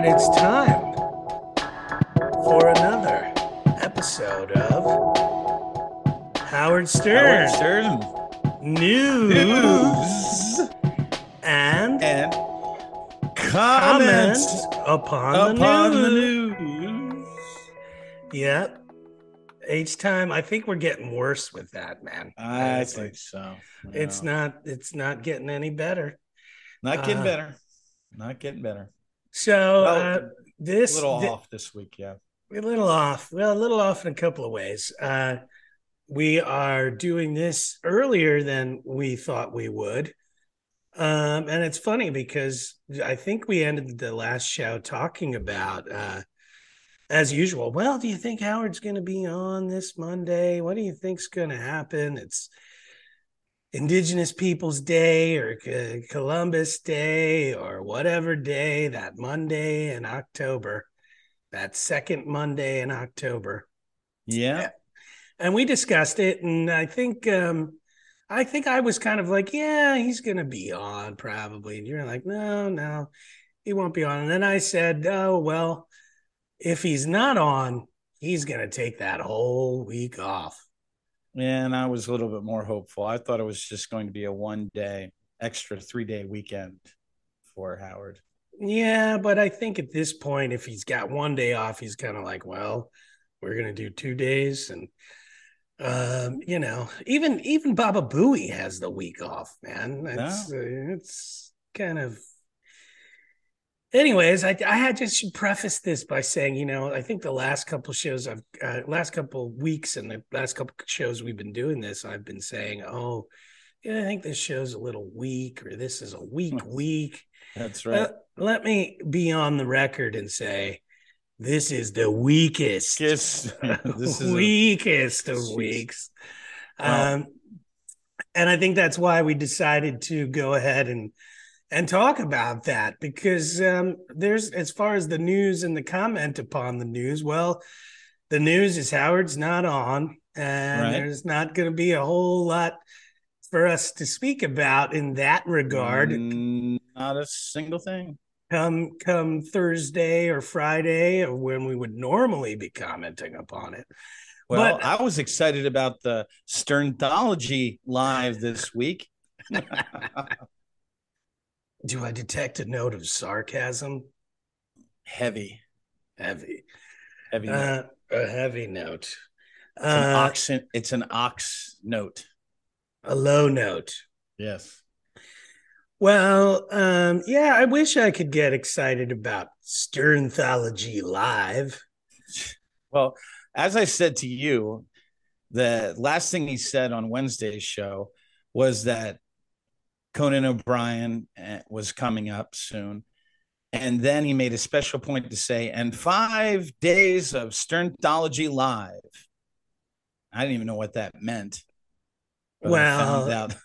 right, it's time for another episode of Howard Stern, Howard Stern News, news and and comments comments upon, upon the the news. news. Yep. Each time, I think we're getting worse with that, man. I It's think like- so. it's not. It's not getting any better. not getting uh, better. Not getting better. So uh, A this little thi- off this week, yeah. A little off. Well, a little off in a couple of ways. Uh, we are doing this earlier than we thought we would. Um, and it's funny because I think we ended the last show talking about, uh, as usual, well, do you think Howard's going to be on this Monday? What do you think's going to happen? It's Indigenous Peoples Day or C- Columbus Day or whatever day, that Monday in October that second Monday in October. Yeah. And we discussed it and I think um I think I was kind of like, yeah, he's going to be on probably. And you're like, no, no. He won't be on. And then I said, "Oh, well, if he's not on, he's going to take that whole week off." And I was a little bit more hopeful. I thought it was just going to be a one day, extra three day weekend for Howard. Yeah, but I think at this point if he's got one day off, he's kind of like, well, we're going to do 2 days and um, you know, even even Baba Booey has the week off, man. It's uh, it's kind of Anyways, I I had just should preface this by saying, you know, I think the last couple shows I've uh, last couple weeks and the last couple shows we've been doing this, I've been saying, oh, yeah, I think this show's a little weak, or this is a weak week. That's right. Uh, let me be on the record and say this is the weakest, Kiss. this is a- weakest of Jeez. weeks. Wow. Um, and I think that's why we decided to go ahead and and talk about that because um, there's as far as the news and the comment upon the news. Well, the news is Howard's not on, and Right. there's not going to be a whole lot for us to speak about in that regard Not a single thing. come come Thursday or Friday or when we would normally be commenting upon it. Well, But- I was excited about the Sternthology live this week. Do I detect a note of sarcasm? Heavy, Heavy. heavy. Uh, a heavy note. it's, an Uh, ox, it's an ox note. a low note. Yes. Well, um, yeah, I wish I could get excited about Sternthology Live. Well, as I said to you, the last thing he said on Wednesday's show was that Conan O'Brien eh, was coming up soon. And then he made a special point to say, and five days of Sternthology Live. I didn't even know what that meant. Well.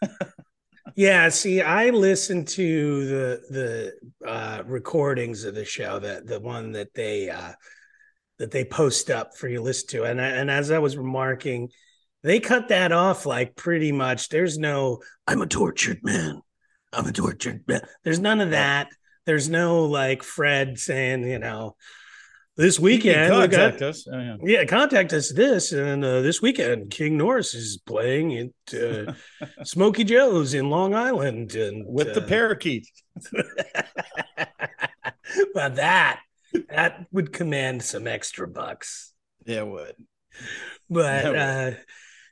Yeah, see, I listened to the the uh recordings of the show, that the one that they uh that they post up for you to listen to. And I, and as I was remarking, they cut that off like pretty much. There's no I'm a tortured man. I'm a tortured man. There's none of that. There's no like Fred saying, you know, this weekend we got contact us. Oh, yeah. yeah, contact us this and uh, this weekend King Norris is playing at uh, Smoky Joe's in Long Island and With the uh, parakeet. Well, that that would command some extra bucks. Yeah, it would. But That uh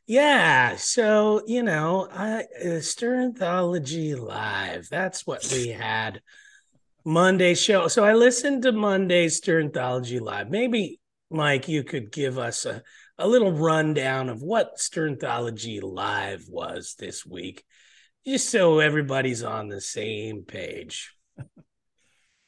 yeah, so you know, I uh, Sternthology Live. That's what we had Monday show. So I listened to Monday's Sternthology Live. Maybe Mike, you could give us a a little rundown of what Sternthology Live was this week, just so everybody's on the same page.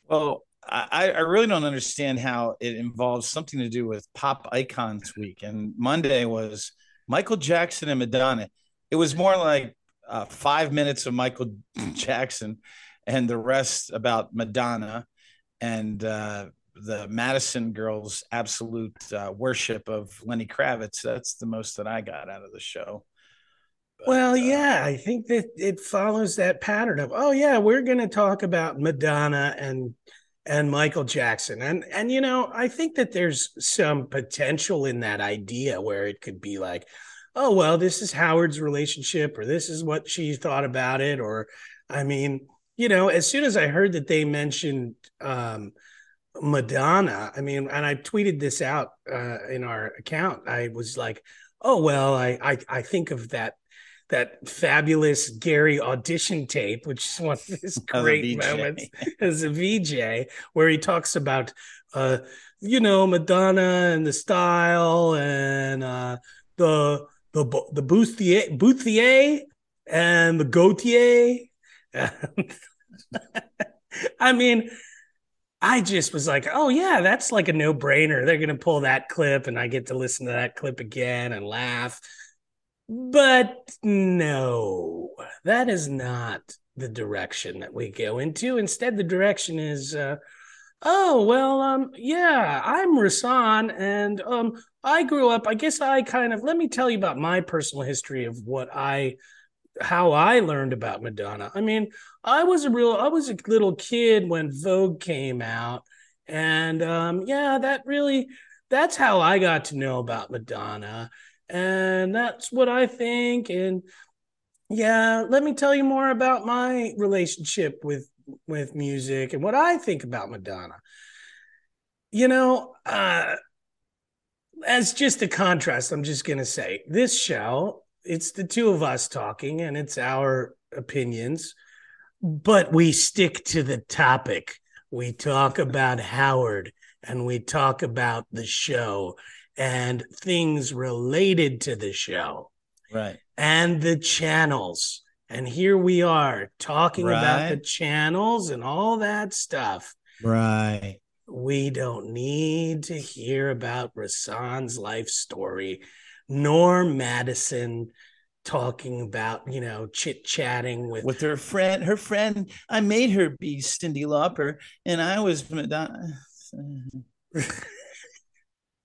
Well, I, I really don't understand how it involves something to do with Pop Icons Week. And Monday was Michael Jackson and Madonna. It was more like uh, five minutes of Michael Jackson and the rest about Madonna and uh, the Madison girls' absolute uh, worship of Lenny Kravitz. That's the most that I got out of the show. But, well, uh, yeah, I think that it follows that pattern of, oh yeah, we're going to talk about Madonna and and Michael Jackson. And and you know, I think that there's some potential in that idea where it could be like, oh well, this is Howard's relationship, or this is what she thought about it, or I mean, you know, as soon as I heard that they mentioned um, Madonna, I mean, and I tweeted this out uh, in our account. I was like, oh well, I I, I think of that that fabulous Gary audition tape, which is one of his great moments as a VJ, where he talks about, uh, you know, Madonna and the style and uh, the the the Bouthier, Bouthier and the Gaultier. I mean, I just was like, oh yeah, that's like a no brainer. They're gonna pull that clip, and I get to listen to that clip again and laugh. But no, that is not the direction that we go into. Instead, the direction is, uh, oh well, um, yeah, I'm Rasan, and um, I grew up. I guess I kind of let me tell you about my personal history of what I, how I learned about Madonna. I mean, I was a real, I was a little kid when Vogue came out, and um, yeah, that really, that's how I got to know about Madonna and that's what I think. And yeah, let me tell you more about my relationship with with music and what I think about Madonna. You know, uh, as just a contrast, I'm just gonna say this show. It's the two of us talking, and it's our opinions, but we stick to the topic. We talk about Howard and we talk about the show and things related to the show. Right. And the channels. And here we are talking right. about the channels and all that stuff. Right. We don't need to hear about Rasan's life story, nor Madison talking about, you know, chit chatting with with her friend. Her friend, I made her be cyndi Lauper, and I was Madonna.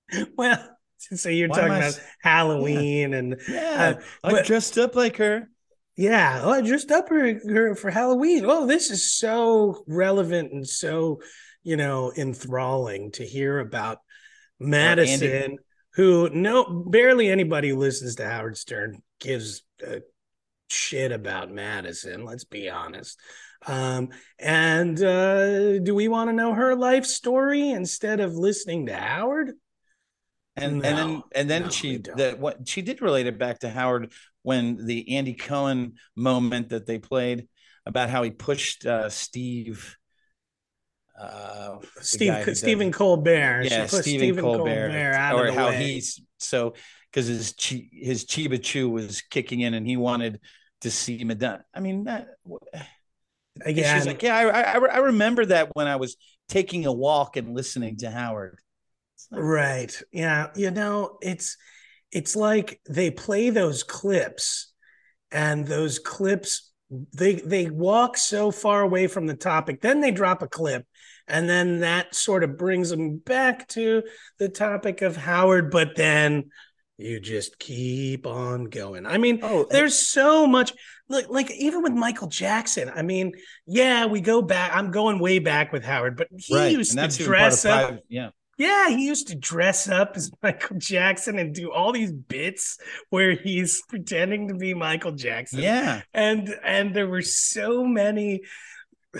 well, so you're Why talking about Halloween yeah. and yeah, uh, I dressed up like her. Yeah, oh, I dressed up her, her for Halloween. Oh, this is so relevant and so, you know, enthralling to hear about Madison, who no barely anybody who listens to Howard Stern gives a shit about Madison. Let's be honest. Um, and uh, do we want to know her life story instead of listening to Howard? And no, and then and then no, she that what she did relate it back to Howard when the Andy Cohen moment that they played about how he pushed uh, Steve. Uh, Steve Stephen Colbert. Yeah, Stephen, Stephen Colbert, Colbert or how way. he's so because his his Chiba Chew was kicking in and he wanted to see Madonna. I mean that. Again, she's like, yeah, I, I I remember that when I was taking a walk and listening to Howard. Right. Yeah. You know, it's it's like they play those clips and those clips they they walk so far away from the topic then they drop a clip and then that sort of brings them back to the topic of Howard but then you just keep on going. I mean, oh, there's so much like like even with Michael Jackson. I mean, yeah, we go back. I'm going way back with Howard, but he right. used to dress up. Private, yeah. Yeah, he used to dress up as Michael Jackson and do all these bits where he's pretending to be Michael Jackson. Yeah. And and there were so many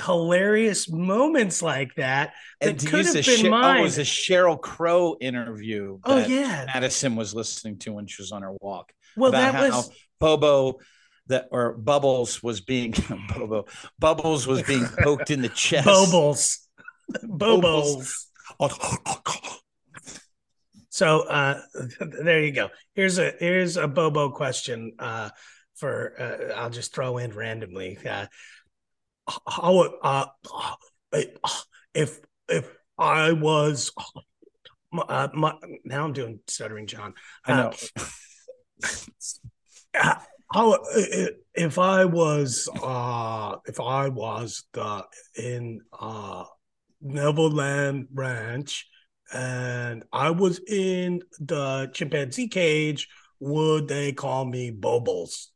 hilarious moments like that that and could have been Sh- mine. Oh, it was a Sheryl Crow interview. Oh yeah, Madison was listening to when she was on her walk. Well, that was Bobo that or Bubbles was being Bobo Bubbles was being poked in the chest. Bubbles. Bubbles. So uh, there you go. Here's a here's a Bobo question uh, for uh, I'll just throw in randomly. Uh, how uh, if if I was uh, my, now I'm doing stuttering John. I know. how if I was uh if I was the in uh Neverland Ranch and I was in the chimpanzee cage, would they call me Bobbles?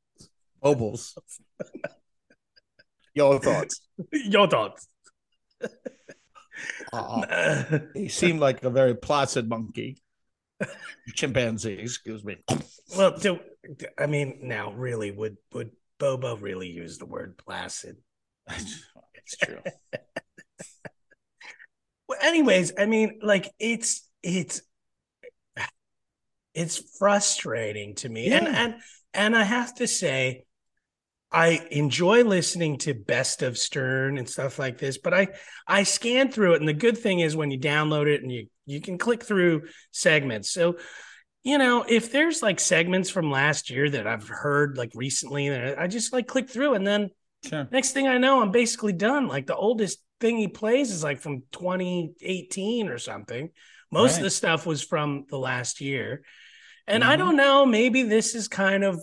Bobbles. Your thoughts. Your thoughts. Ah, ah. he seemed like a very placid monkey. Chimpanzee, excuse me. well, do, I mean, now really, would would Bobo really use the word placid? it's true. Well, anyways, I mean, like it's it's it's frustrating to me, yeah. and and and I have to say, I enjoy listening to Best of Stern and stuff like this, but I I scan through it, and the good thing is when you download it and you you can click through segments. So, you know, if there's like segments from last year that I've heard like recently, and I just like click through, and then sure. next thing I know, I'm basically done. Like the oldest thing he plays is like from 2018 or something. Most right. of the stuff was from the last year, and mm-hmm. I don't know. Maybe this is kind of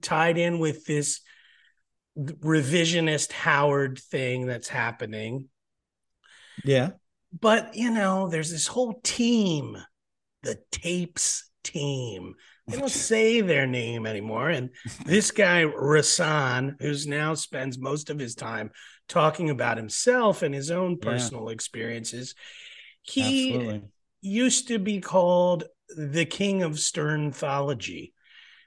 tied in with this revisionist Howard thing that's happening. Yeah. But, you know, there's this whole team, the tapes team. They don't say their name anymore. And this guy, Rasan, who's now spends most of his time talking about himself and his own personal yeah. experiences, he Absolutely. used to be called the king of sternthology.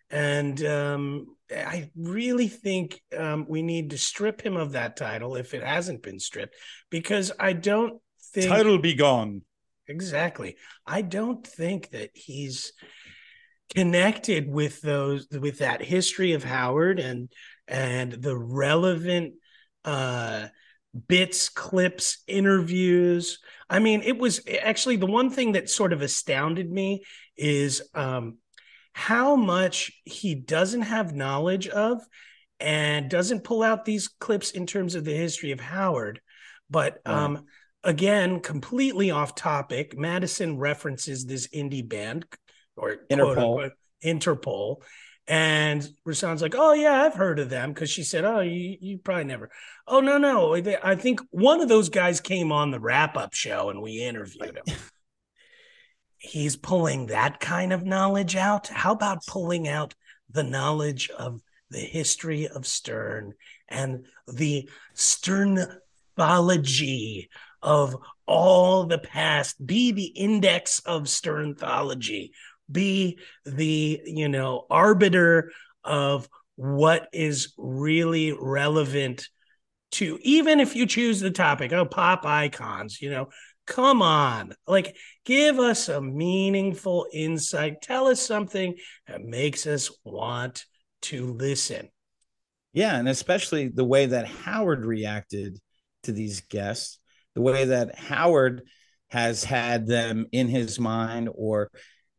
And um, I really think um, we need to strip him of that title if it hasn't been stripped, because I don't think title be gone. Exactly. I don't think that he's connected with those with that history of Howard and and the relevant uh bits, clips, interviews. I mean, it was actually the one thing that sort of astounded me is um how much he doesn't have knowledge of and doesn't pull out these clips in terms of the history of Howard. But um, again, completely off topic, Madison references this indie band or Interpol. Unquote, Interpol. And Rasan's like, oh, yeah, I've heard of them. Cause she said, oh, you, you probably never. Oh, no, no. I think one of those guys came on the wrap up show and we interviewed him. he's pulling that kind of knowledge out. How about pulling out the knowledge of the history of Stern and the Sternthology of all the past? Be the index of Sternthology. Be the, you know, arbiter of what is really relevant to even if you choose the topic oh pop icons you know Come on. Like, give us a meaningful insight. Tell us something that makes us want to listen. Yeah. And especially the way that Howard reacted to these guests, the way that Howard has had them in his mind, or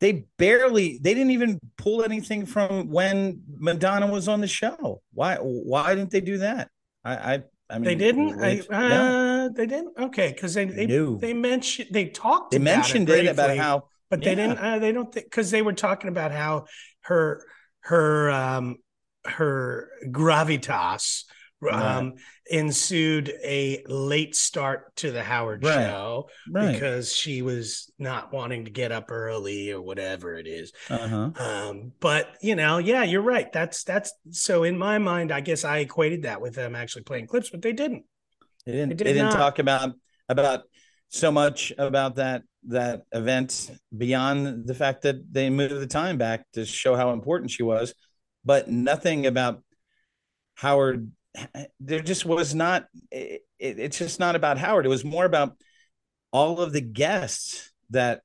they barely, they didn't even pull anything from when Madonna was on the show. Why, why didn't they do that? I, I, I mean, they didn't. I, uh, no. They didn't. Okay, because they they, they mentioned they talked. They mentioned it, it, about how, but they didn't. Uh, they don't because they were talking about how her her um her gravitas um, right. ensued a late start to the Howard right. show right. because she was not wanting to get up early or whatever it is. Uh-huh. Um, but you know, yeah, you're right. That's that's so in my mind, I guess I equated that with them actually playing clips, but they didn't. They didn't. They, did they didn't talk about about so much about that that event beyond the fact that they moved the time back to show how important she was, but nothing about Howard there just was not it, it's just not about howard. It was more about all of the guests that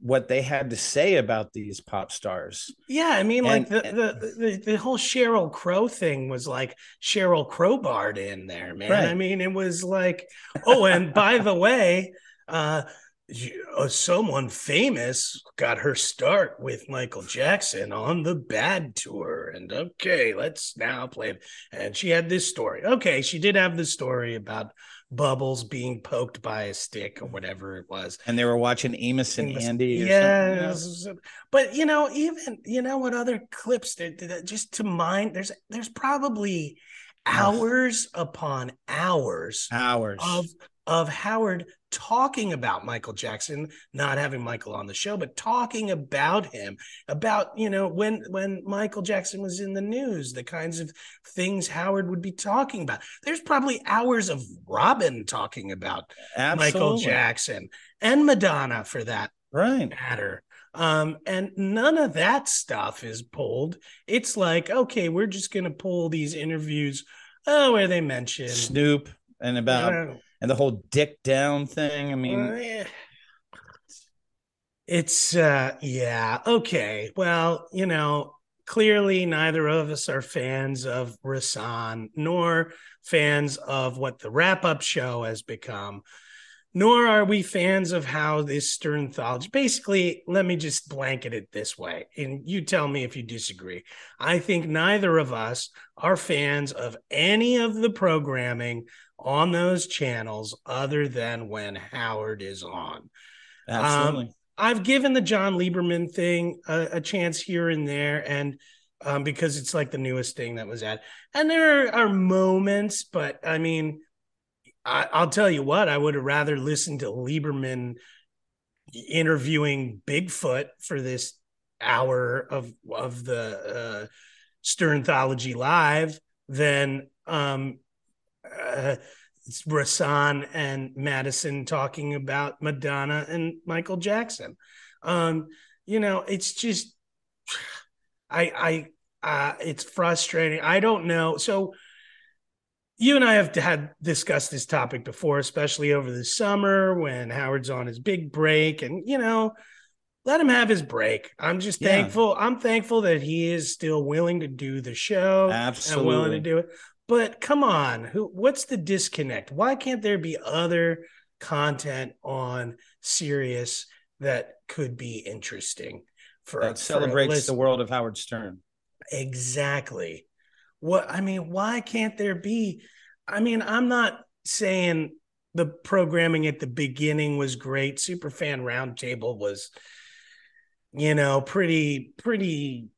what they had to say about these pop stars. Yeah i mean and, like the, the, the the whole sheryl crow thing was like sheryl crowbarred in there man. Right. i mean it was like oh and by the way uh uh, Uh, someone famous got her start with Michael Jackson on the Bad Tour. And okay, let's now play it. And she had this story. Okay, she did have this story about Bubbles being poked by a stick or whatever it was. And they were watching Amos and Amos, Andy. Yeah. But you know, even you know what other clips that just to mind, there's there's probably hours upon hours hours of of Howard talking about Michael Jackson, not having Michael on the show, but talking about him, about you know when when Michael Jackson was in the news, the kinds of things Howard would be talking about. There's probably hours of Robin talking about Absolutely. Michael Jackson and Madonna for that right matter. Um, and none of that stuff is pulled. It's like, okay, we're just gonna pull these interviews, oh, where they mention Snoop and about and the whole dick down thing. I uh, mean, yeah. it's uh yeah, okay. Well, you know, clearly neither of us are fans of Rasan nor fans of what the wrap-up show has become nor are we fans of how this stern thology basically let me just blanket it this way and you tell me if you disagree. I think neither of us are fans of any of the programming on those channels other than when howard is on. Absolutely. um, i've given the jon leiberman thing a, a chance here and there and um, because it's like the newest thing that was at and there are moments but i mean I, will tell you what, I would have rather listened to Leiberman interviewing Bigfoot for this hour of of the uh, Sternthology live than um, uh, Rasan and Madison talking about Madonna and Michael Jackson. Um, you know, it's just I I uh, it's frustrating. I don't know. So you and I have had discussed this topic before, especially over the summer when Howard's on his big break, and you know, let him have his break. I'm just Yeah. thankful. I'm thankful that he is still willing to do the show and Absolutely. willing to do it. But come on, who? What's the disconnect? Why can't there be other content on Sirius that could be interesting for that for a celebrates the world of Howard Stern. Exactly. What I mean, why can't there be? I mean, I'm not saying the programming at the beginning was great. Superfan Roundtable was, you know, pretty, pretty.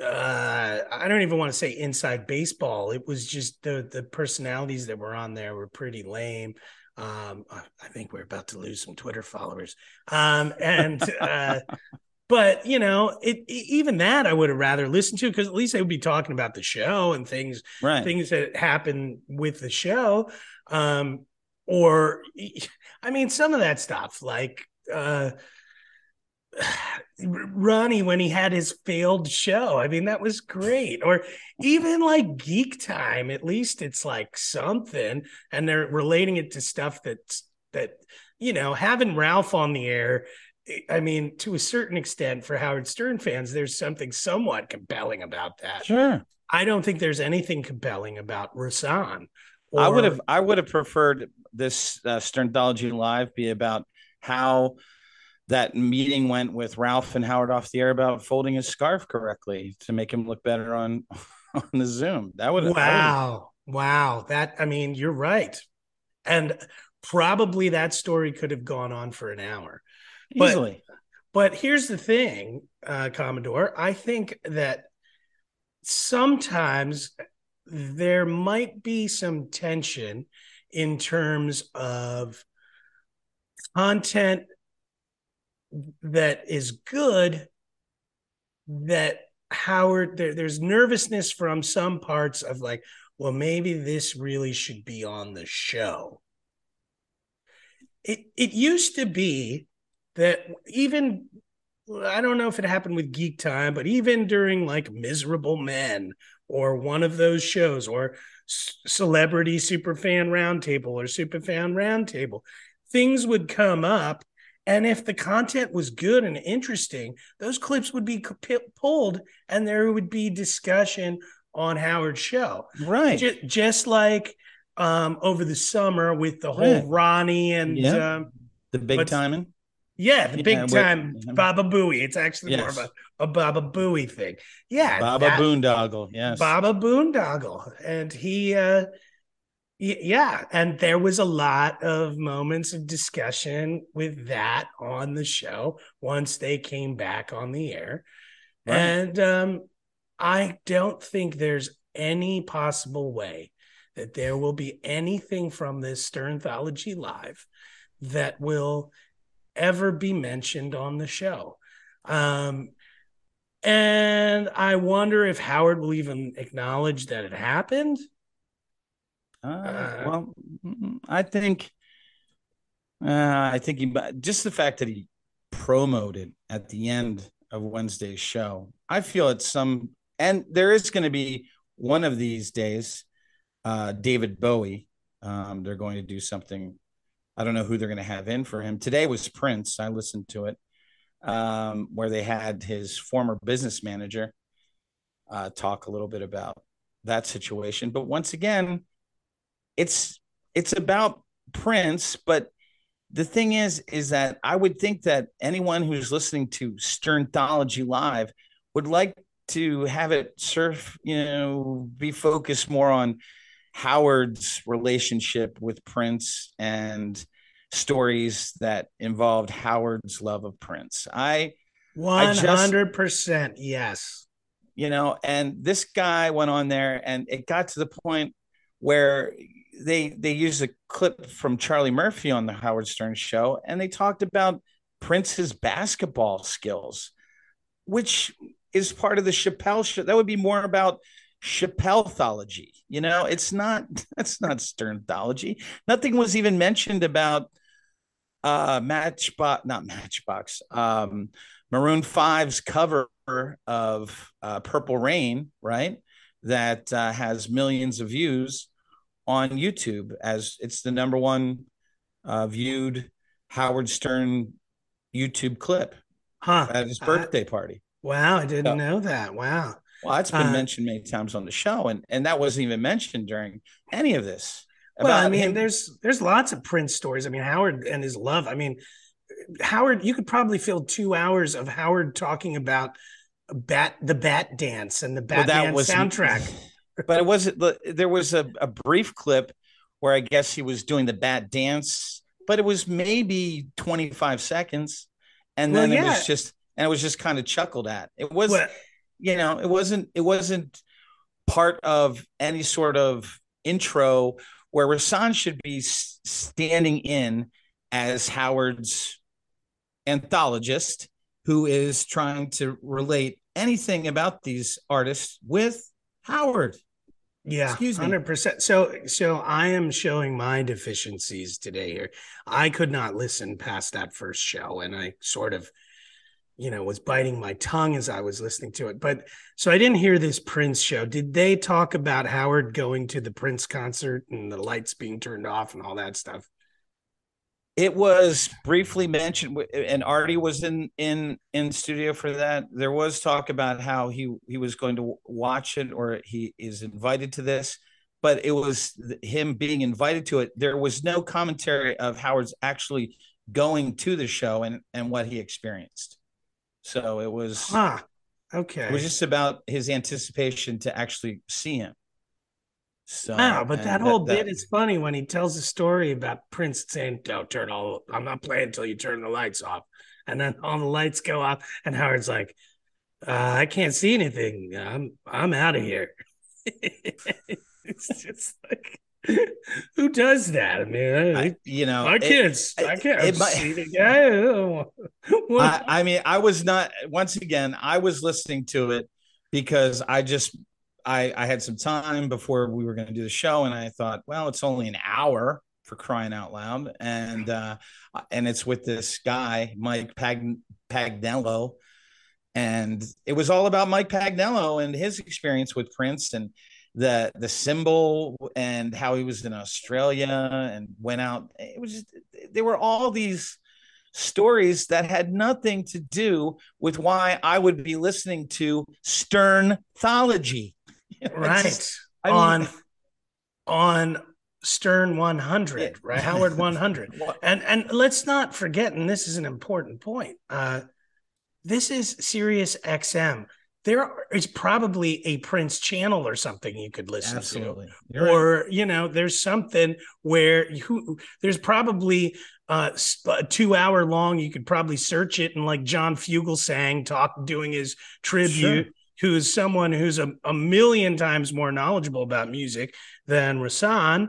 Uh, I don't even want to say inside baseball. It was just the the personalities that were on there were pretty lame. Um, I I think we're about to lose some Twitter followers. Um, and uh, but you know, it, even that I would have rather listened to because at least they would be talking about the show and things Right. things that happen with the show. Um, or I mean, some of that stuff like uh Ronnie when he had his failed show. I mean, that was great. Or even like Geek Time, at least it's like something, and they're relating it to stuff that's that you know having Ralph on the air. I mean, to a certain extent, for Howard Stern fans, there's something somewhat compelling about that. Sure. I don't think there's anything compelling about Rasan. I would have I would have preferred this uh, Sternthology live be about how that meeting went with Ralph and Howard off the air about folding his scarf correctly to make him look better on on the Zoom. That would Wow. Wow. That, I mean, you're right. And probably that story could have gone on for an hour. But- easily. But here's the thing, uh, Commodore. I think that sometimes there might be some tension in terms of content that is good that Howard there, there's nervousness from some parts of like well maybe this really should be on the show it it used to be that even I don't know if it happened with Geek Time, but even during like Miserable Men or one of those shows or C- Celebrity Superfan Roundtable or Superfan Roundtable, things would come up. And if the content was good and interesting, those clips would be c- pulled and there would be discussion on Howard's show. Right. Just, just like um, over the summer with the whole Right. Ronnie and Yeah. um, the big timing. Yeah, the big with- time yeah. Baba Booey. It's actually more of a, a Baba Booey thing. Yeah, Baba that- Boondoggle. Yes. Baba Boondoggle, and he, uh, y- yeah, and there was a lot of moments of discussion with that on the show once they came back on the air, Right. and um, I don't think there's any possible way that there will be anything from this Sternthology live that will ever be mentioned on the show. Um, and I wonder if Howard will even acknowledge that it happened. Uh, uh, well, I think, uh, I think he just the fact that he promoted at the end of Wednesday's show. I feel it's some, and there is going to be one of these days, uh, David Bowie. Um, they're going to do something. I don't know who they're going to have in for him. Today was Prince. I listened to it um, where they had his former business manager uh, talk a little bit about that situation. But once again, it's it's about Prince, but the thing is, is that I would think that anyone who's listening to Sternthology Live would like to have it surf, you know, be focused more on Howard's relationship with Prince and stories that involved Howard's love of Prince. I 100% yes. You know, and this guy went on there and it got to the point where they they used a clip from Charlie Murphy on the Howard Stern show and they talked about Prince's basketball skills, which is part of the Chappelle show. That would be more about Chappelle-thology. You know, it's not that's not Stern-thology. Nothing was even mentioned about uh Matchbox, not Matchbox, um Maroon 5's cover of uh, Purple Rain, right? That uh, has millions of views on YouTube as it's the number one uh, viewed Howard Stern YouTube clip huh. at his birthday party. Wow, I didn't so, know that. Wow. Well, that's been uh, mentioned many times on the show, and and that wasn't even mentioned during any of this. Well, I mean, him. there's there's lots of Prince stories. I mean, Howard and his love. I mean, Howard, you could probably fill two hours of Howard talking about bat the bat dance and the Batman well, soundtrack. but it wasn't. There was a, a brief clip where I guess he was doing the bat dance, but it was maybe 25 seconds, and then well, yeah. it was just and it was just kind of chuckled at. It was, well, you know, it wasn't it wasn't part of any sort of intro where Rasan should be standing in as Howard's anthologist who is trying to relate anything about these artists with Howard. Yeah, excuse me, hundred percent. So, so I am showing my deficiencies today here. I could not listen past that first show, and I sort of, you know, was biting my tongue as I was listening to it. But so I didn't hear this Prince show. Did they talk about Howard going to the Prince concert and the lights being turned off and all that stuff? it was briefly mentioned and artie was in in in studio for that there was talk about how he he was going to watch it or he is invited to this but it was him being invited to it there was no commentary of howard's actually going to the show and and what he experienced so it was huh. okay it was just about his anticipation to actually see him so, wow, but that whole that, bit that, is funny when he tells a story about Prince saying, "Don't turn all. I'm not playing until you turn the lights off." And then all the lights go off, and Howard's like, uh, "I can't see anything. I'm I'm out of here." it's just like, who does that? I mean, I, you know, I can't. It, I can't it, see the guy. I, I mean, I was not. Once again, I was listening to it because I just I, I had some time before we were going to do the show, and I thought, well, it's only an hour for crying out loud, and uh, and it's with this guy, Mike Pag- Pagnello, and it was all about Mike Pagnello and his experience with Prince and the the symbol and how he was in Australia and went out. It was just there were all these stories that had nothing to do with why I would be listening to Stern Thology. right just, I on mean, on Stern 100, yeah. right? Howard 100. and and let's not forget, and this is an important point. Uh, this is Sirius XM. There is probably a Prince channel or something you could listen Absolutely. to, You're or right. you know, there's something where you there's probably uh, a two hour long. You could probably search it and like John Fugelsang talk doing his tribute. Sure who is someone who's a, a million times more knowledgeable about music than Rasan.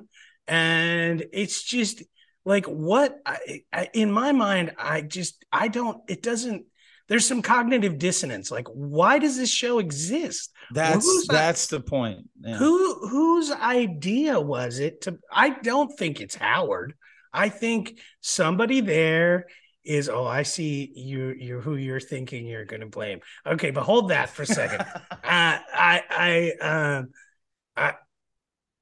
And it's just like what I, I, in my mind i just i don't it doesn't there's some cognitive dissonance like why does this show exist That's Who's- that's the point. Yeah. who whose idea was it to i don't think it's howard i think somebody there is oh i see you you're who you're thinking you're going to blame okay but hold that for a second uh, i i um i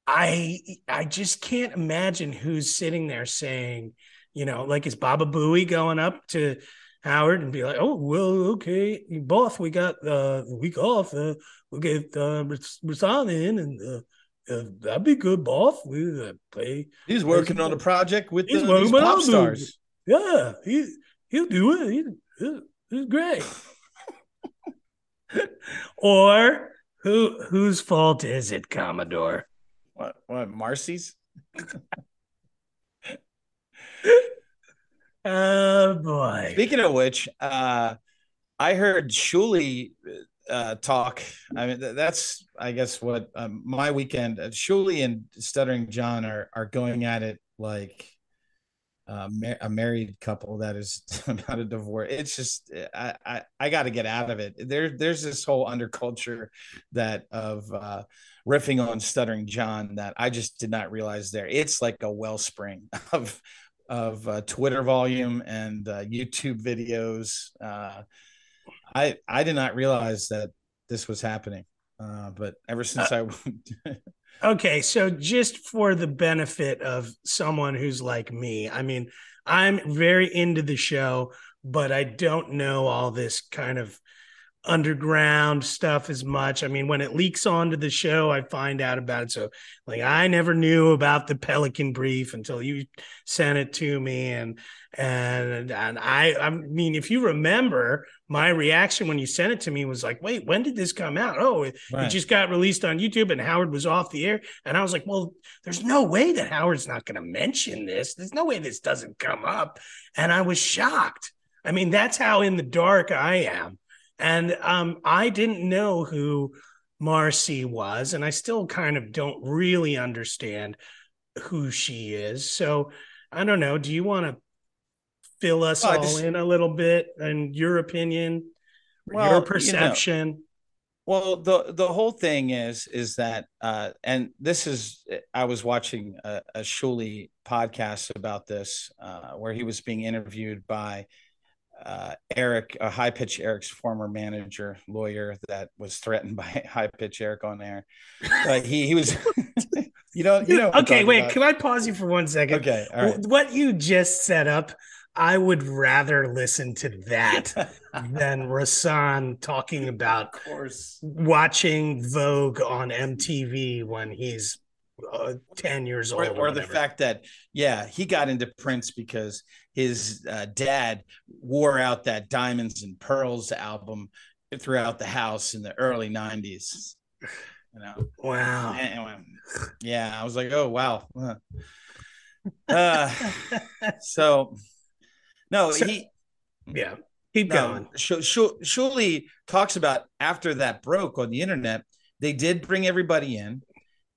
i i just can't imagine who's sitting there saying you know like is baba booey going up to howard and be like oh well okay boss we got uh, the week off uh, we'll get uh Rasan in and uh, uh, that'd be good boss we uh, play He's working on a project with He's the, these pop stars. yeah he he'll do it he, he- he's great or who whose fault is it commodore What? What? Marcy's? oh boy Speaking of which, uh, I heard Shuli uh, talk. I mean, th- that's I guess what um, my weekend. Uh, Shuli and Stuttering John are are going at it like uh, ma- a married couple that is about a divorce. It's just I I, I got to get out of it. There there's this whole underculture that of uh, riffing on Stuttering John that I just did not realize there. It's like a wellspring of of uh, Twitter volume and uh, YouTube videos. Uh, I I did not realize that this was happening. Uh, but ever since I Okay, so just for the benefit of someone who's like me, I mean, I'm very into the show, but I don't know all this kind of underground stuff as much. I mean, when it leaks onto the show, I find out about it. So, like, I never knew about the Pelican Brief until you sent it to me, and and and I, I mean, if you remember, my reaction when you sent it to me was like, "Wait, when did this come out? Oh, it, it just got released on YouTube, and Howard was off the air." And I was like, "Well, there's no way that Howard's not going to mention this. There's no way this doesn't come up." And I was shocked. I mean, that's how in the dark I am. And um, I didn't know who Marcy was, and I still kind of don't really understand who she is. So I don't know. Do you want to fill us I all just- in a little bit and your opinion, Well, you your know- perception? Well, the the whole thing is is that, uh, and this is I was watching a, a Shuli podcast about this, uh, where he was being interviewed by uh, Eric, a high pitch Eric's former manager, lawyer that was threatened by high pitch Eric on air. Uh, he he was, you know, you know. okay, wait. about. Can I pause you for one second? Okay, all right. What you just set up, I would rather listen to that than Rasan talking about of course. watching Vogue on MTV when he's uh, 10 years old. or, or the fact that yeah he got into prince because his uh, dad wore out that diamonds and pearls album throughout the house in the early 90s you know Wow. Anyway, yeah i was like oh wow uh, so no So- he Yeah. Keep no, going. Sh- talks about after that broke on the internet, they did bring everybody in,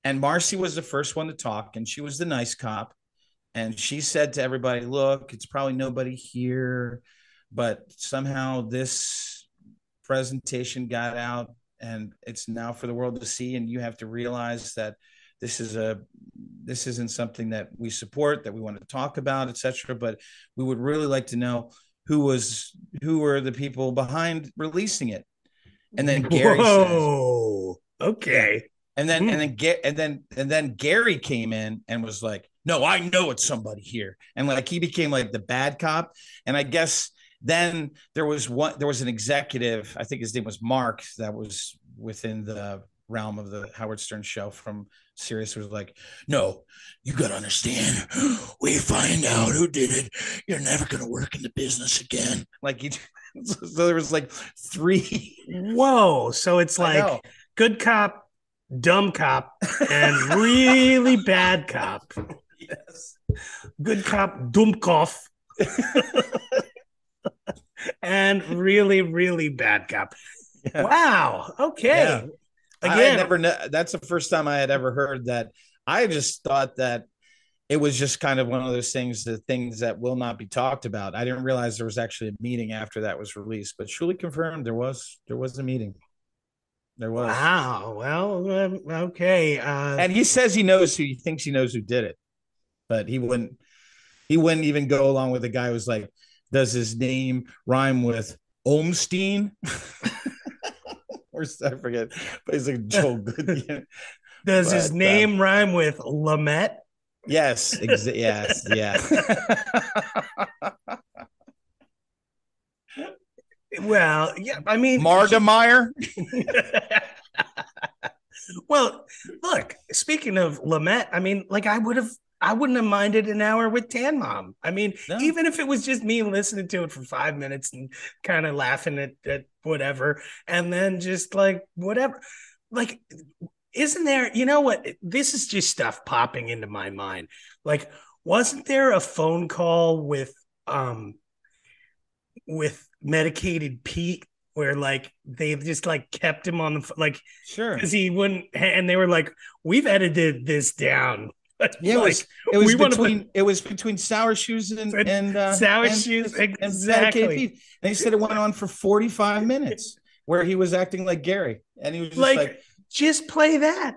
and Marcy was the first one to talk, and she was the nice cop, and she said to everybody, "Look, it's probably nobody here, but somehow this presentation got out, and it's now for the world to see, and you have to realize that." This is a this isn't something that we support that we want to talk about, etc. But we would really like to know who was who were the people behind releasing it and then gary says Okay. And then Hmm. and then get and then and then gary came in and was like no i know it's somebody here and like he became like the bad cop and i guess then there was one there was an executive i think his name was mark that was within the realm of the howard stern show from Sirius was like, no, you got to understand. We find out who did it. You're never going to work in the business again. Like, he, so there was like three. Whoa. So it's like good cop, dumb cop, and really bad cop. yes. Good cop, dumb cough. and really, really bad cop. Yeah. Wow. Okay. Yeah. I Again, never kn- that's the first time I had ever heard that. I just thought that it was just kind of one of those things, the things that will not be talked about. I didn't realize there was actually a meeting after that was released, but Shuli confirmed there was there was a meeting. There was. Wow. Well, um, okay. Uh, and he says he knows who he thinks he knows who did it, but he wouldn't. He wouldn't even go along with the guy who's like, does his name rhyme with Olmstein? or I forget, but he's like Joel Good. Does but, his name um, rhyme with Lamette? Yes, ex- yes, yeah. well, yeah, I mean Mardemeyer. well, look, speaking of Lamette, I mean, like I would have I wouldn't have minded an hour with Tan Mom. I mean, no. even if it was just me listening to it for five minutes and kind of laughing at, at whatever, and then just like whatever. Like isn't there, you know what? This is just stuff popping into my mind. Like, wasn't there a phone call with um with medicated Pete where like they've just like kept him on the like sure because he wouldn't and they were like we've edited this down yeah it was it was between put, it was between sour shoes and and uh, sour and, shoes exactly and, he said it went on for 45 minutes where he was acting like gary and he was just like, like just play that.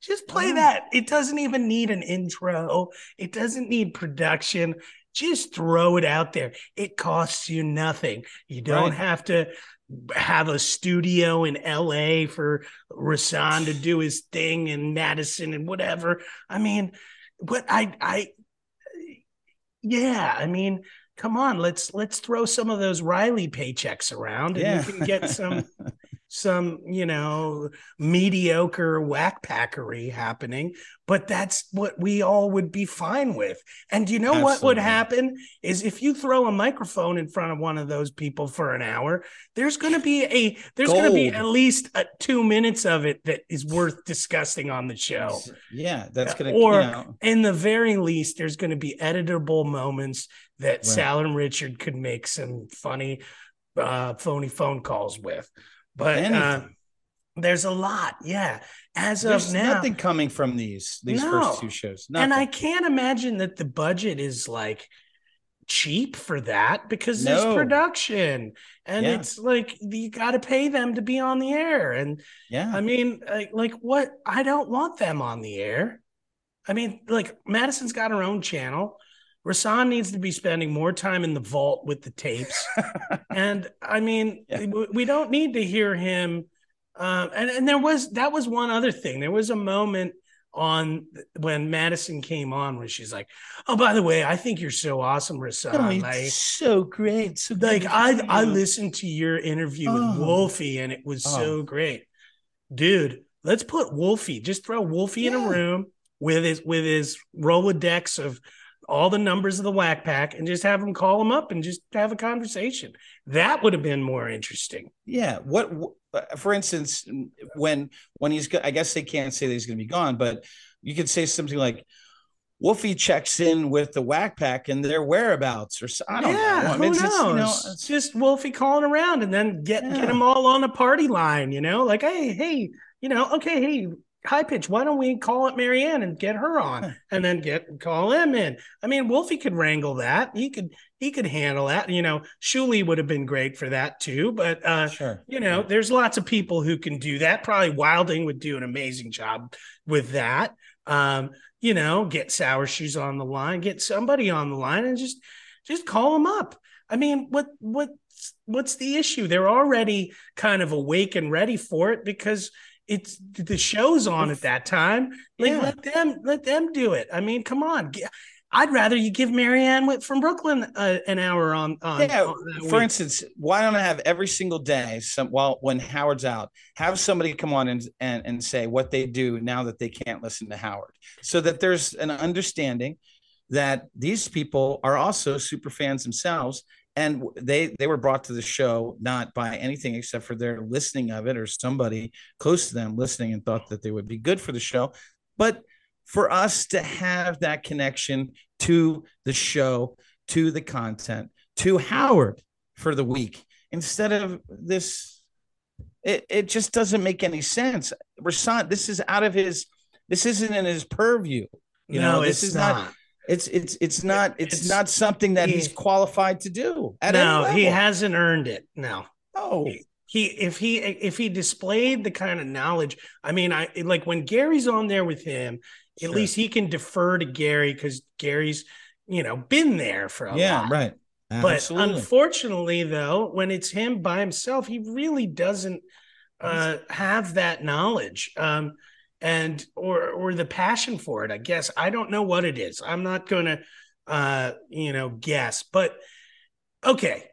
Just play that. It doesn't even need an intro. It doesn't need production. Just throw it out there. It costs you nothing. You don't right. have to have a studio in LA for Rasan to do his thing in Madison and whatever. I mean, what I I yeah, I mean, come on, let's let's throw some of those Riley paychecks around and yeah. we can get some some, you know, mediocre whackpackery happening, but that's what we all would be fine with. And you know Absolutely. what would happen is if you throw a microphone in front of one of those people for an hour, there's going to be a there's going to be at least a, 2 minutes of it that is worth discussing on the show. Yeah, that's going to or you know. in the very least there's going to be editable moments that right. Sal and Richard could make some funny uh, phony phone calls with. But uh, there's a lot, yeah. As there's of now, nothing coming from these these no. first two shows, nothing. and I can't imagine that the budget is like cheap for that because no. there's production and yeah. it's like you got to pay them to be on the air and yeah i mean like, like what i don't want them on the air i mean like madison's got her own channel Rasan needs to be spending more time in the vault with the tapes. and I mean, yeah. we don't need to hear him. Uh, and, and there was that was one other thing. There was a moment on when Madison came on where she's like, "Oh, by the way, I think you're so awesome, Rasan. Oh, like, so great. So like I I listened to your interview oh. with Wolfie and it was oh. so great, dude. Let's put Wolfie. Just throw Wolfie yeah. in a room with his with his Rolodex of all the numbers of the whack pack and just have them call them up and just have a conversation. That would have been more interesting. Yeah. What, uh, for instance, when when he's, I guess they can't say that he's going to be gone, but you could say something like, Wolfie checks in with the whack pack and their whereabouts, or I don't yeah, know. I mean, who knows? You know, it's just Wolfie calling around and then get yeah. get them all on a party line. You know, like hey, hey, you know, okay, hey, high pitch. Why don't we call it Marianne and get her on, and then get call him in? I mean, Wolfie could wrangle that. He could he could handle that. You know, Shuli would have been great for that too. But uh, sure. you know, yeah. there's lots of people who can do that. Probably Wilding would do an amazing job with that. Um, you know, get sour shoes on the line, get somebody on the line, and just just call them up. I mean, what what what's the issue? They're already kind of awake and ready for it because it's the show's on at that time. Like yeah. let them let them do it. I mean, come on. I'd rather you give Marianne from Brooklyn uh, an hour on. on yeah. On for instance, why don't I have every single day, some while when Howard's out, have somebody come on and, and and say what they do now that they can't listen to Howard, so that there's an understanding that these people are also super fans themselves and they they were brought to the show not by anything except for their listening of it or somebody close to them listening and thought that they would be good for the show but for us to have that connection to the show to the content to howard for the week instead of this it, it just doesn't make any sense Rasan, this is out of his this isn't in his purview you no, know this is not. not It's it's it's not it's, It's- not something that he- he's qualified to do. At no, he hasn't earned it. No. Oh, he if he if he displayed the kind of knowledge i mean i like when gary's on there with him at Sure. least he can defer to gary because gary's you know been there for a while. yeah, lot. right. but Absolutely. unfortunately though when it's him by himself he really doesn't uh have that knowledge um and or or the passion for it i guess i don't know what it is i'm not gonna uh you know guess but okay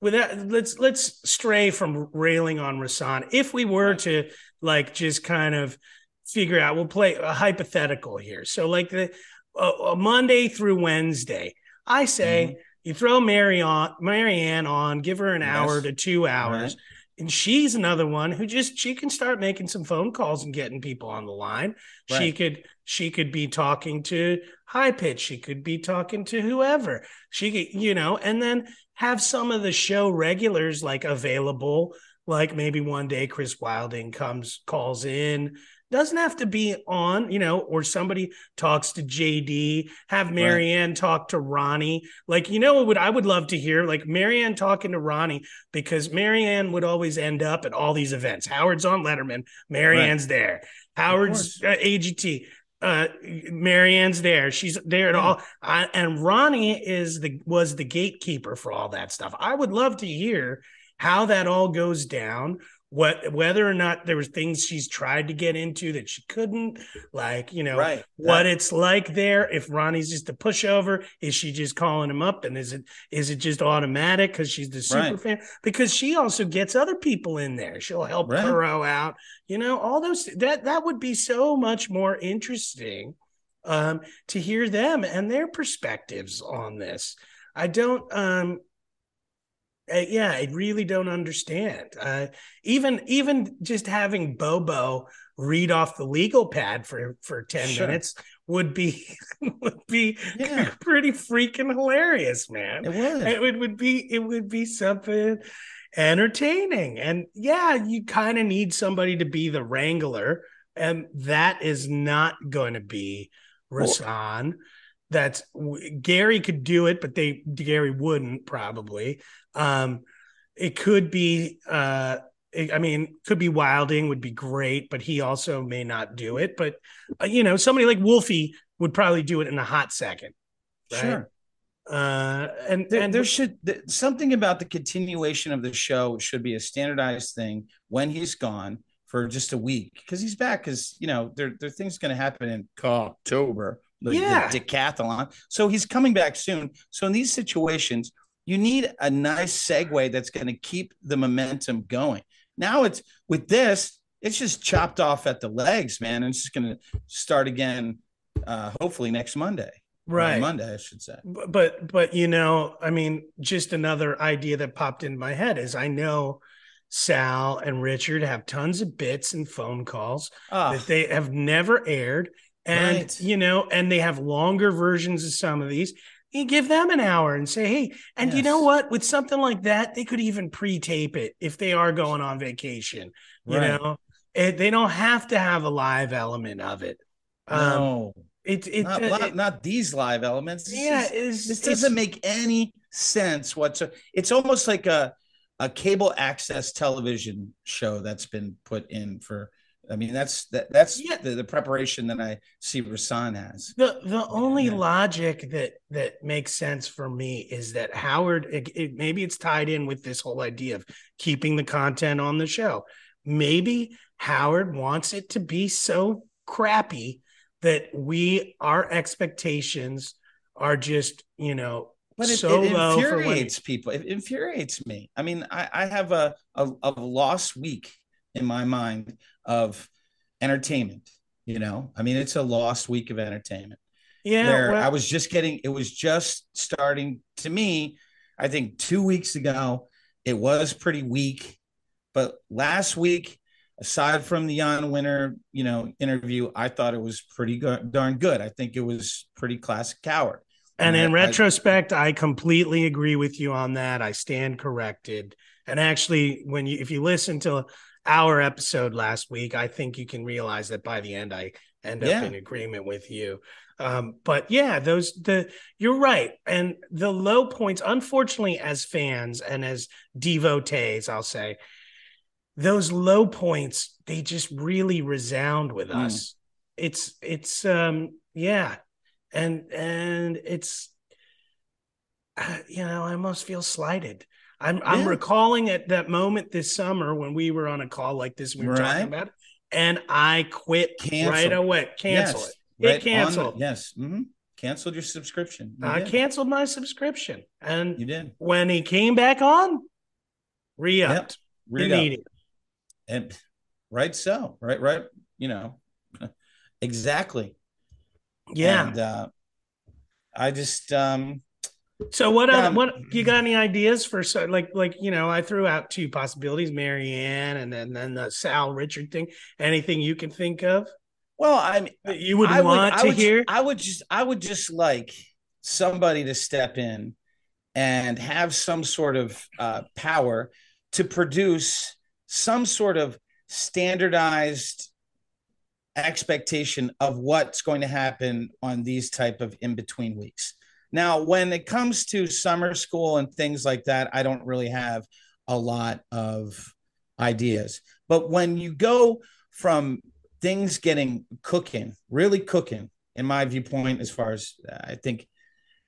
with that let's let's stray from railing on rasan if we were to like just kind of figure out we'll play a hypothetical here so like the uh, monday through wednesday i say Mhm. you throw Mary on Marianne on, give her an Yes. hour to two hours, Right. And she's another one who just she can start making some phone calls and getting people on the line. She could she could be talking to high pitch, she could be talking to whoever. She could, you know, and then have some of the show regulars like available. Like maybe one day Chris Wilding comes, calls in, doesn't have to be on, you know, or somebody talks to JD, have Marianne talk to Ronnie. Like, you know what I would love to hear? Like Marianne talking to Ronnie, because Marianne would always end up at all these events. Howard's on Letterman, Marianne's there. Howard's uh, AGT. Uh, Marianne's there. She's there at Yeah. all. I, and Ronnie is the was the gatekeeper for all that stuff. I would love to hear how that all goes down. What whether or not there was things she's tried to get into that she couldn't, like you know, right. what it's like there. If Ronnie's just a pushover, is she just calling him up? And is it is it just automatic because she's the super Right. fan? Because she also gets other people in there. She'll help Right. Out. You know, all those that that would be so much more interesting um, to hear them and their perspectives on this. I don't. Um, uh, yeah, I really don't understand. Uh, even even just having Bobo read off the legal pad for for ten Sure. minutes would be would be Yeah. pretty freaking hilarious, man. It would. It would, would be it would be something entertaining, and yeah, you kind of need somebody to be the wrangler, and that is not going to be Well- Rasan. That's Gary could do it, but they Gary wouldn't probably. Um, it could be. Uh, it- I mean, could be Wilding would be great, but he also may not do it. But uh, you know, somebody like Wolfie would probably do it in a hot second. right? Sure. Uh, and There, and there should th- something about the continuation of the show should be a standardized thing when he's gone for just a week because he's back. Because you know there there things going to happen in October, the, the Yeah. decathlon. So he's coming back soon. So in these situations, you need a nice segue that's going to keep the momentum going. Now it's with this, it's just chopped off at the legs, man. And it's just going to start again, uh, hopefully next Monday. Right. Monday, I should say. B- but but you know i mean just another idea that popped into my head is i know sal and richard have tons of bits and phone calls Ah, that they have never aired and Right. you know and they have longer versions of some of these you give them an hour and say hey and you know what with something like that they could even pre-tape it if they are going on vacation you Right. know it, they don't have to have a live element of it um no, it, it, not, it- not, these live elements. This yeah is- it's, this it's- doesn't make any sense whatsoever. It's almost like a a cable access television show that's been put in for. I mean, that's that that's Yeah. the, the preparation that I see Rasan has. The the only Yeah. logic that that makes sense for me is that Howard it, it- maybe it's tied in with this whole idea of keeping the content on the show. Maybe Howard wants it to be so crappy that we our expectations are just you know But it, so it low for when infuriates people. It infuriates me. I mean, I, I have a, a a lost week in my mind of entertainment. You know, I mean, it's a lost week of entertainment. yeah where well, I was just getting, it was just starting to me. I think two weeks ago, it was pretty weak. But last week, aside from the Jan Winter, you know, interview, I thought it was pretty go- darn good. I think it was pretty classic coward. And in I- I- retrospect, I, completely agree with you on that. I stand corrected. And actually, when you if you listen to our episode last week, I think you can realize that by the end I end up in agreement with you. Um, but yeah, those the you're right, and the low points. Unfortunately, as fans and as devotees, I'll say those low points they just really resound with mm. us. It's it's um yeah, and and it's uh, you know I almost feel slighted. I'm yeah. I'm recalling at that moment this summer when we were on a call like this we were right. talking about, and I quit Cancel. right away. Cancel yes. it Right it canceled. The, yes. Mm-hmm. Canceled your subscription. You I did. canceled my subscription. And you did. When he came back on, re upped. Yep. Immediately. And right so. Right, right. You know, exactly. Yeah. And uh I just um so what um, what you got any ideas for so like like you know I threw out two possibilities Marianne and then then the Sal Richard thing anything you can think of well, I mean, you would I want would, to would, hear. I would just, I would just like somebody to step in and have some sort of uh, power to produce some sort of standardized expectation of what's going to happen on these type of in between weeks. Now, when it comes to summer school and things like that, I don't really have a lot of ideas. But when you go from things getting cooking, really cooking, in my viewpoint, as far as I think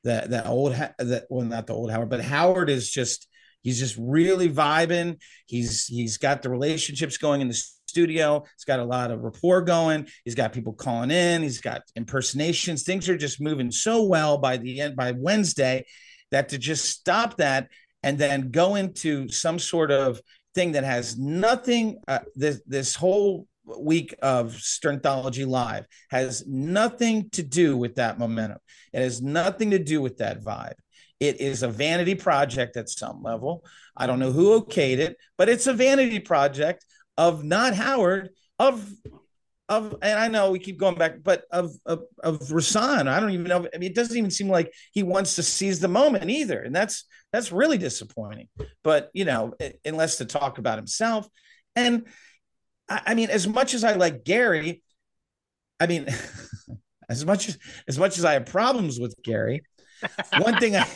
that that old that well, not the old Howard, but Howard is just he's just really vibing. He's he's got the relationships going in the studio. He's got a lot of rapport going. He's got people calling in. He's got impersonations. Things are just moving so well by the end by Wednesday that to just stop that and then go into some sort of thing that has nothing uh, this this whole week of Sternthology Live has nothing to do with that momentum. It has nothing to do with that vibe. It is a vanity project at some level. I don't know who okayed it, but it's a vanity project of not Howard, of of and I know we keep going back, but of of, of Rasan. I don't even know. I mean, it doesn't even seem like he wants to seize the moment either, and that's that's really disappointing. But you know, eh, unless to talk about himself, and I mean, as much as I like Gary, I mean, as much as as much as I have problems with Gary, one thing I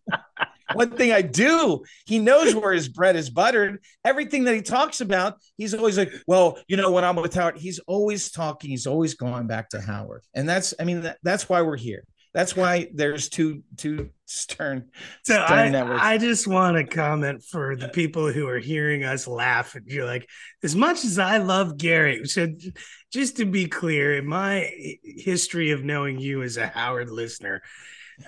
one thing I do, he knows where his bread is buttered. Everything that he talks about, he's always like, well, you know, when I'm with Howard, he's always talking, he's always going back to Howard. And that's, I mean, that, that's why we're here. That's why there's two two stern. So stern I, networks. I just want to comment for the people who are hearing us laugh. And you're like, as much as I love Gary, so just to be clear, in my history of knowing you as a Howard listener,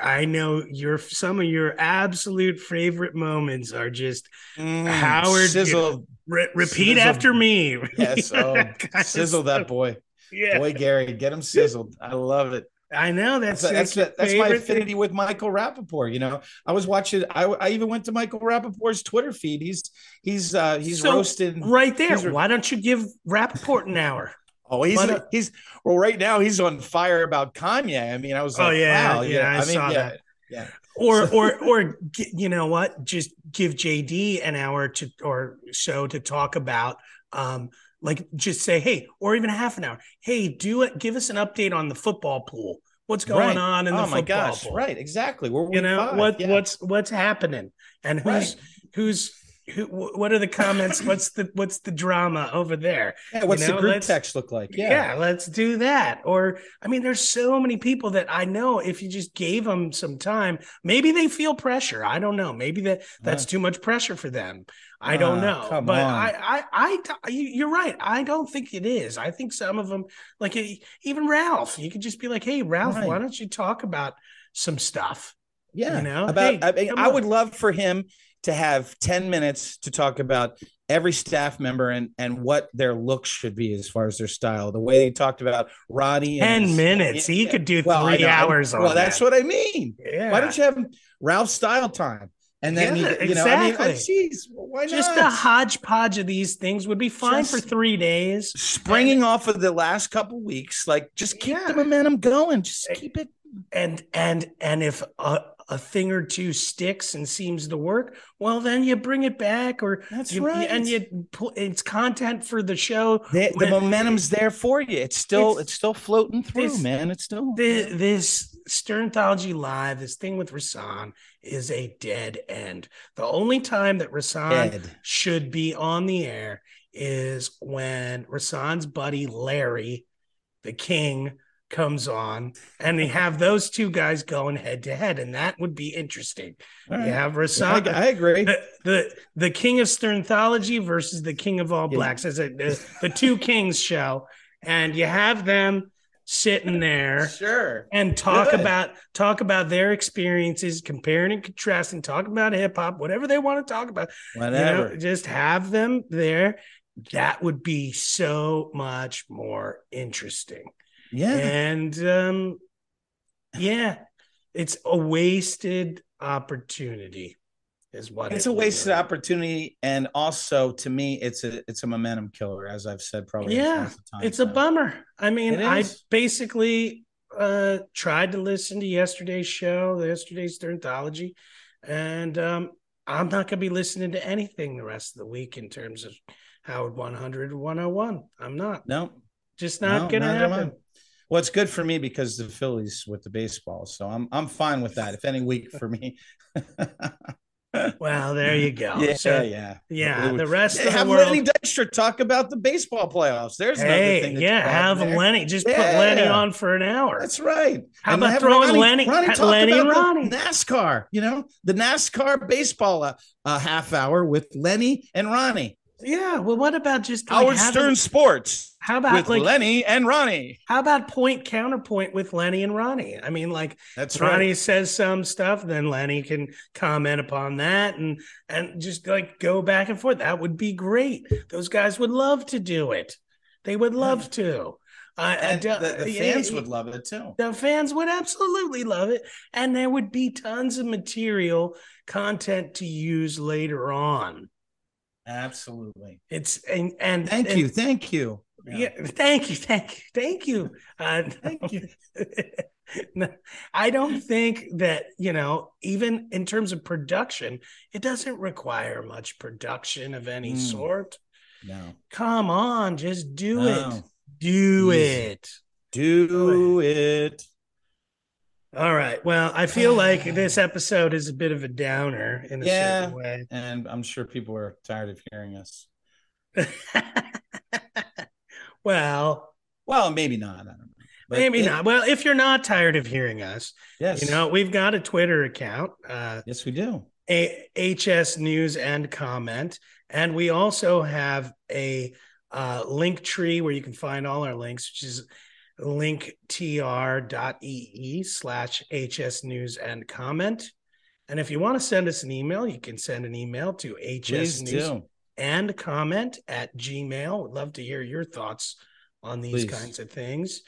I know your some of your absolute favorite moments are just mm, Howard. Sizzle, re- repeat sizzle. after me. Yes, oh, sizzle that boy. Yeah, boy, Gary, get him sizzled. I love it. I know that's that's that's, that's my affinity thing. with Michael Rapaport. You know, I was watching. I, I even went to Michael Rapaport's Twitter feed. He's he's uh he's so, roasting right there. Why don't you give Rapaport an hour? Oh, he's he's well right now. He's on fire about Kanye. I mean, I was oh, like, oh yeah, wow, yeah. yeah. I, I mean, saw yeah, that. Yeah. or or or you know what? Just give JD an hour to or so to talk about um like just say, hey, or even half an hour. Hey, do it. Give us an update on the football pool. What's going right. on in oh the football gosh, pool? Right, exactly. We're you know five. what yeah. what's what's happening and who's right. who's who, what are the comments? what's the what's the drama over there? Yeah, what's you know, the group text look like? Yeah. yeah, let's do that. Or I mean, there's so many people that I know. If you just gave them some time, maybe they feel pressure. I don't know. Maybe that that's uh, too much pressure for them. I don't uh, know. But on. I, I, I, you're right. I don't think it is. I think some of them, like even Ralph, you could just be like, "Hey, Ralph, right. why don't you talk about some stuff?" Yeah, you know, about. Hey, I, I would love for him to have 10 minutes to talk about every staff member and and what their look should be as far as their style. The way they talked about Roddy. 10 his, minutes. He could do well, three hours Well, that's what I mean. Yeah. Why don't you have Ralph style time? And then yeah, you, you know, exactly. I mean, geez, why Just not? a hodgepodge of these things would be fine just for three days. Springing and, off of the last couple weeks, like just keep yeah. the momentum going. Just keep it and and and if uh, a thing or two sticks and seems to work, well, then you bring it back, or That's you, right. and you put it's content for the show. The, the momentum's there for you. It's still It's- it's, still floating through, it's- man. It's still This, this Sternthology Live, this thing with Rasan is a dead end. The only time that Rasan dead. should be on the air is when Rasan's buddy Larry, the king, comes on and they have those two guys going head to head, and that would be interesting. All You right. have I, Rasan, I agree. the, the the king of Sternthology versus the king of all Yeah. blacks as a the, the two kings show, and you have them sitting there Sure. and talk Good. about talk about their experiences, comparing and contrasting, talk about hip hop, whatever they want to talk about. You know, Whatever. just have them there. That would be so much more interesting. Yeah. And um, yeah, it's a wasted opportunity, is what It's it a wasted really- opportunity, and also to me, it's a it's a momentum killer, as I've said probably. Yeah, thousands of times It's a bummer. I mean, I basically uh tried to listen to yesterday's show, yesterday's Sternthology, and um I'm not gonna be listening to anything the rest of the week in terms of Howard 100 or 101. I'm not. No, Just not no, gonna neither am I. happen. Well, it's good for me because the Phillies with the baseball, so I'm I'm fine with that. If any week for me. Well, there you go. yeah, so, yeah, yeah, the rest of the have world. Lenny Dykstra talk about the baseball playoffs. There's another Hey, thing. yeah, have there. Lenny. Just put Yeah. Lenny on for an hour. That's right. How And about throwing Lenny- Ronnie Lenny and Ronnie? NASCAR. You know, the NASCAR baseball uh, uh, half hour with Lenny and Ronnie. yeah. Well, what about just like Howard having- Stern Sports How about with like Lenny and Ronnie. how about point counterpoint with Lenny and Ronnie? I mean, like That's right. Ronnie says some stuff, then Lenny can comment upon that and and just like go back and forth. That would be great. Those guys would love to do it. They would love to. And the, the fans would love it too. the fans would absolutely love it and there would be tons of material content to use later on Absolutely. it's and and Thank and- you. Thank you. Yeah. thank you thank you thank you uh, Thank you. no, i don't think that you know even in terms of production it doesn't require much production of any Mm. sort No. come on just do No. it do Easy. it Do it. All right. Well, I feel like this episode is a bit of a downer in a Yeah. certain way. And I'm sure people are tired of hearing us. well, Well, maybe not. I don't know. But maybe it- not. Well, if you're not tired of hearing us, Yes. you know, we've got a Twitter account, uh, Yes, we do. a- HS News and Comment, and we also have a uh, link tree where you can find all our links, which is linktr.ee slash HS News and Comment. And if you want to send us an email, you can send an email to HS News. And comment at Gmail. Would love to hear your thoughts on these Please. kinds of things.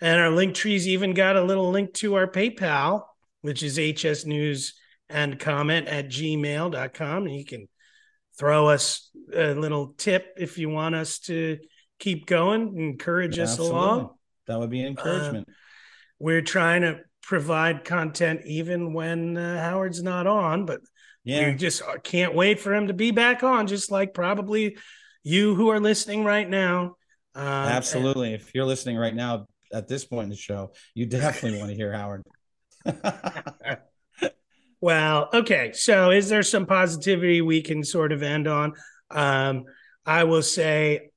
And our link tree's even got a little link to our PayPal, which is HS News and comment at gmail.com. And you can throw us a little tip if you want us to keep going, encourage us Absolutely. along. That would be encouragement. We're trying to provide content even when uh, Howard's not on, but yeah. we just can't wait for him to be back on, just like probably you who are listening right now. Um, Absolutely. If you're listening right now at this point in the show, you definitely want to hear Howard. Well, okay. So, is there some positivity we can sort of end on? Um, I will say,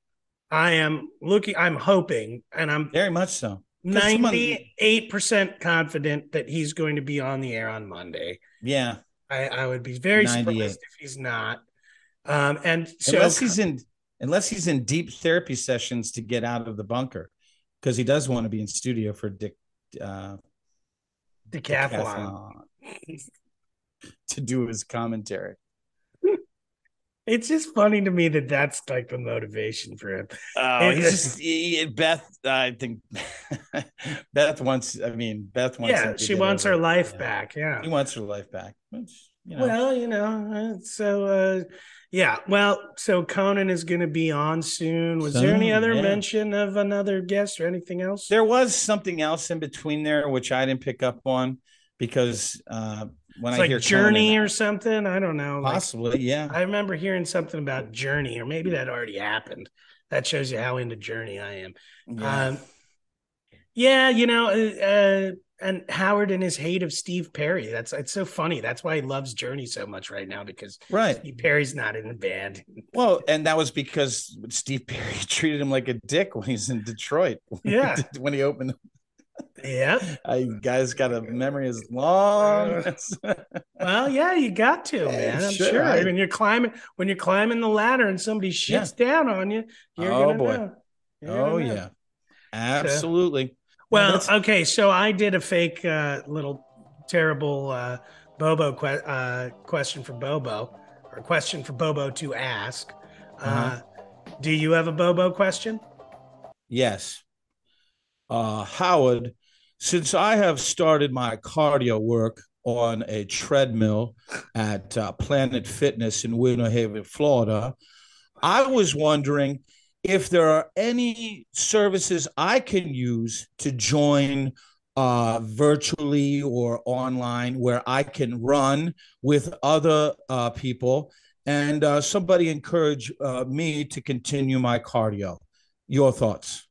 I am looking. I'm hoping, and I'm Very much so. ninety-eight percent confident that he's going to be on the air on Monday. Yeah. I, I would be very 98. surprised if he's not. Um, and so unless he's in unless he's in deep therapy sessions to get out of the bunker. Because he does want to be in studio for Dick uh decathlon. decathlon to do his commentary. It's just funny to me that that's like the motivation for him. Oh, It- he's just he- Beth. I think Beth wants. I mean, Beth wants. yeah, she wants her it. life Yeah. back. Yeah. He wants her life back. Which you know, Well, you know, uh, so uh, yeah. Well, so Conan is going to be on soon. Was there any other yeah. mention of another guest or anything else? there was something else in between there which I didn't pick up on because uh, when It's I like hear Journey Conan, or something. I don't know. Like, possibly, yeah. I remember hearing something about Journey, or maybe that already happened. That shows you how into Journey I am. yeah. Um, yeah, you know, uh, uh, and Howard and his hate of Steve Perry. That's it's so funny. That's why he loves Journey so much right now because right. Steve Perry's not in the band. Well, and that was because Steve Perry treated him like a dick when he's in Detroit. Yeah. when he opened, Yeah. I guys got a memory as long. as- Well, yeah, you got to, Yeah, man. I'm sure, sure. I- When you're climbing, when you're climbing the ladder and somebody shits down on you, you're Oh, gonna boy. know. You're oh gonna know. yeah, absolutely. Well, That's- okay, so I did a fake uh, little terrible uh, Bobo que- uh, question for Bobo, or question for Bobo to ask. uh Uh-huh. do you have a Bobo question? Yes. Uh, Howard, since I have started my cardio work on a treadmill at uh, Planet Fitness in Winter Haven, Florida, I was wondering if there are any services I can use to join uh, virtually or online where I can run with other uh, people and uh, somebody encourage uh, me to continue my cardio. Your thoughts?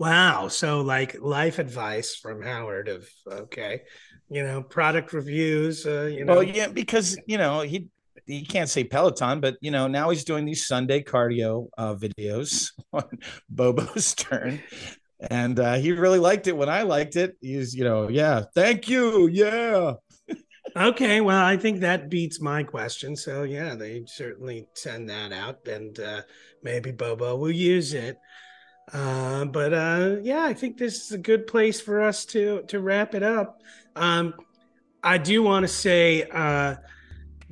Wow. So, like life advice from Howard of, okay, you know, product reviews, uh, you know. Well, yeah, because you know he he can't say Peloton, but you know now he's doing these Sunday cardio uh, videos on Bobo's turn, and uh, he really liked it when I liked it. He's you know yeah, thank you, yeah. Okay, well, I think that beats my question. So yeah, they certainly send that out, and uh, maybe Bobo will use it. Uh, but uh, yeah, I think this is a good place for us to to wrap it up. Um, I do want to say, uh,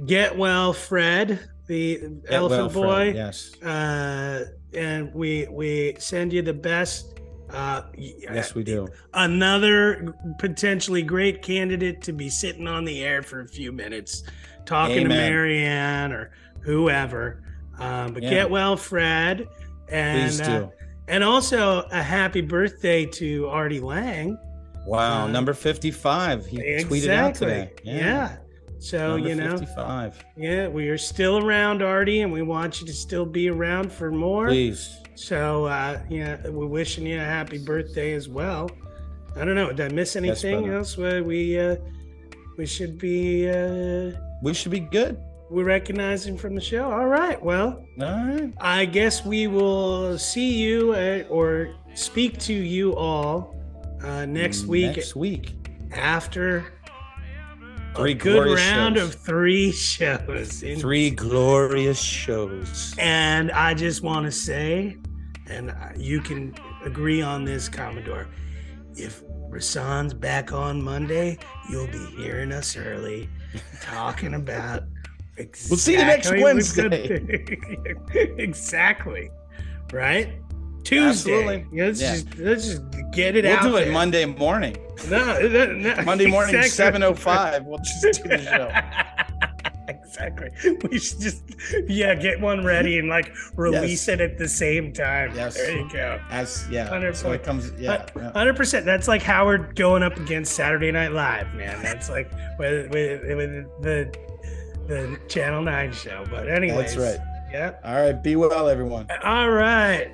get well, Fred, the Get elephant well, boy, Fred, yes, uh, and we we send you the best. Uh, yes, we do. another potentially great candidate to be sitting on the air for a few minutes talking to Marianne or whoever. Um, but Yeah. get well, Fred. And, Please uh, do. And also a happy birthday to Artie Lange. Wow, uh, number fifty-five. He tweeted out today. Yeah. So, number you know, fifty-five. yeah, we are still around, Artie, and we want you to still be around for more. Please. So, uh, yeah, we're wishing you a happy birthday as well. I don't know. Did I miss anything brother. else? Where we uh, we should be uh, We should be good. We're recognizing from the show. All right. Well, All right. I guess we will see you uh, or speak to you all uh, next week Next week. after Three a good round shows. of three shows. Three glorious shows. And I just want to say, and you can agree on this, Commodore. If Rasan's back on Monday, you'll be hearing us early talking about. Exactly We'll see you next Wednesday. exactly. Right? Tuesday. Absolutely. Let's Yeah. just let's just get it We'll out. do it there. Monday morning. No, no, no, Monday morning, exactly. seven oh five. We'll just do the show. exactly. We should just yeah get one ready and like release it at the same time. Yes. There you go. As yeah, 100%. so it comes. Yeah, yeah. Hundred percent. That's like Howard going up against Saturday Night Live, man. That's like with with, with the the Channel Nine show. But anyway, that's right. Yeah. All right, be well, everyone. All right.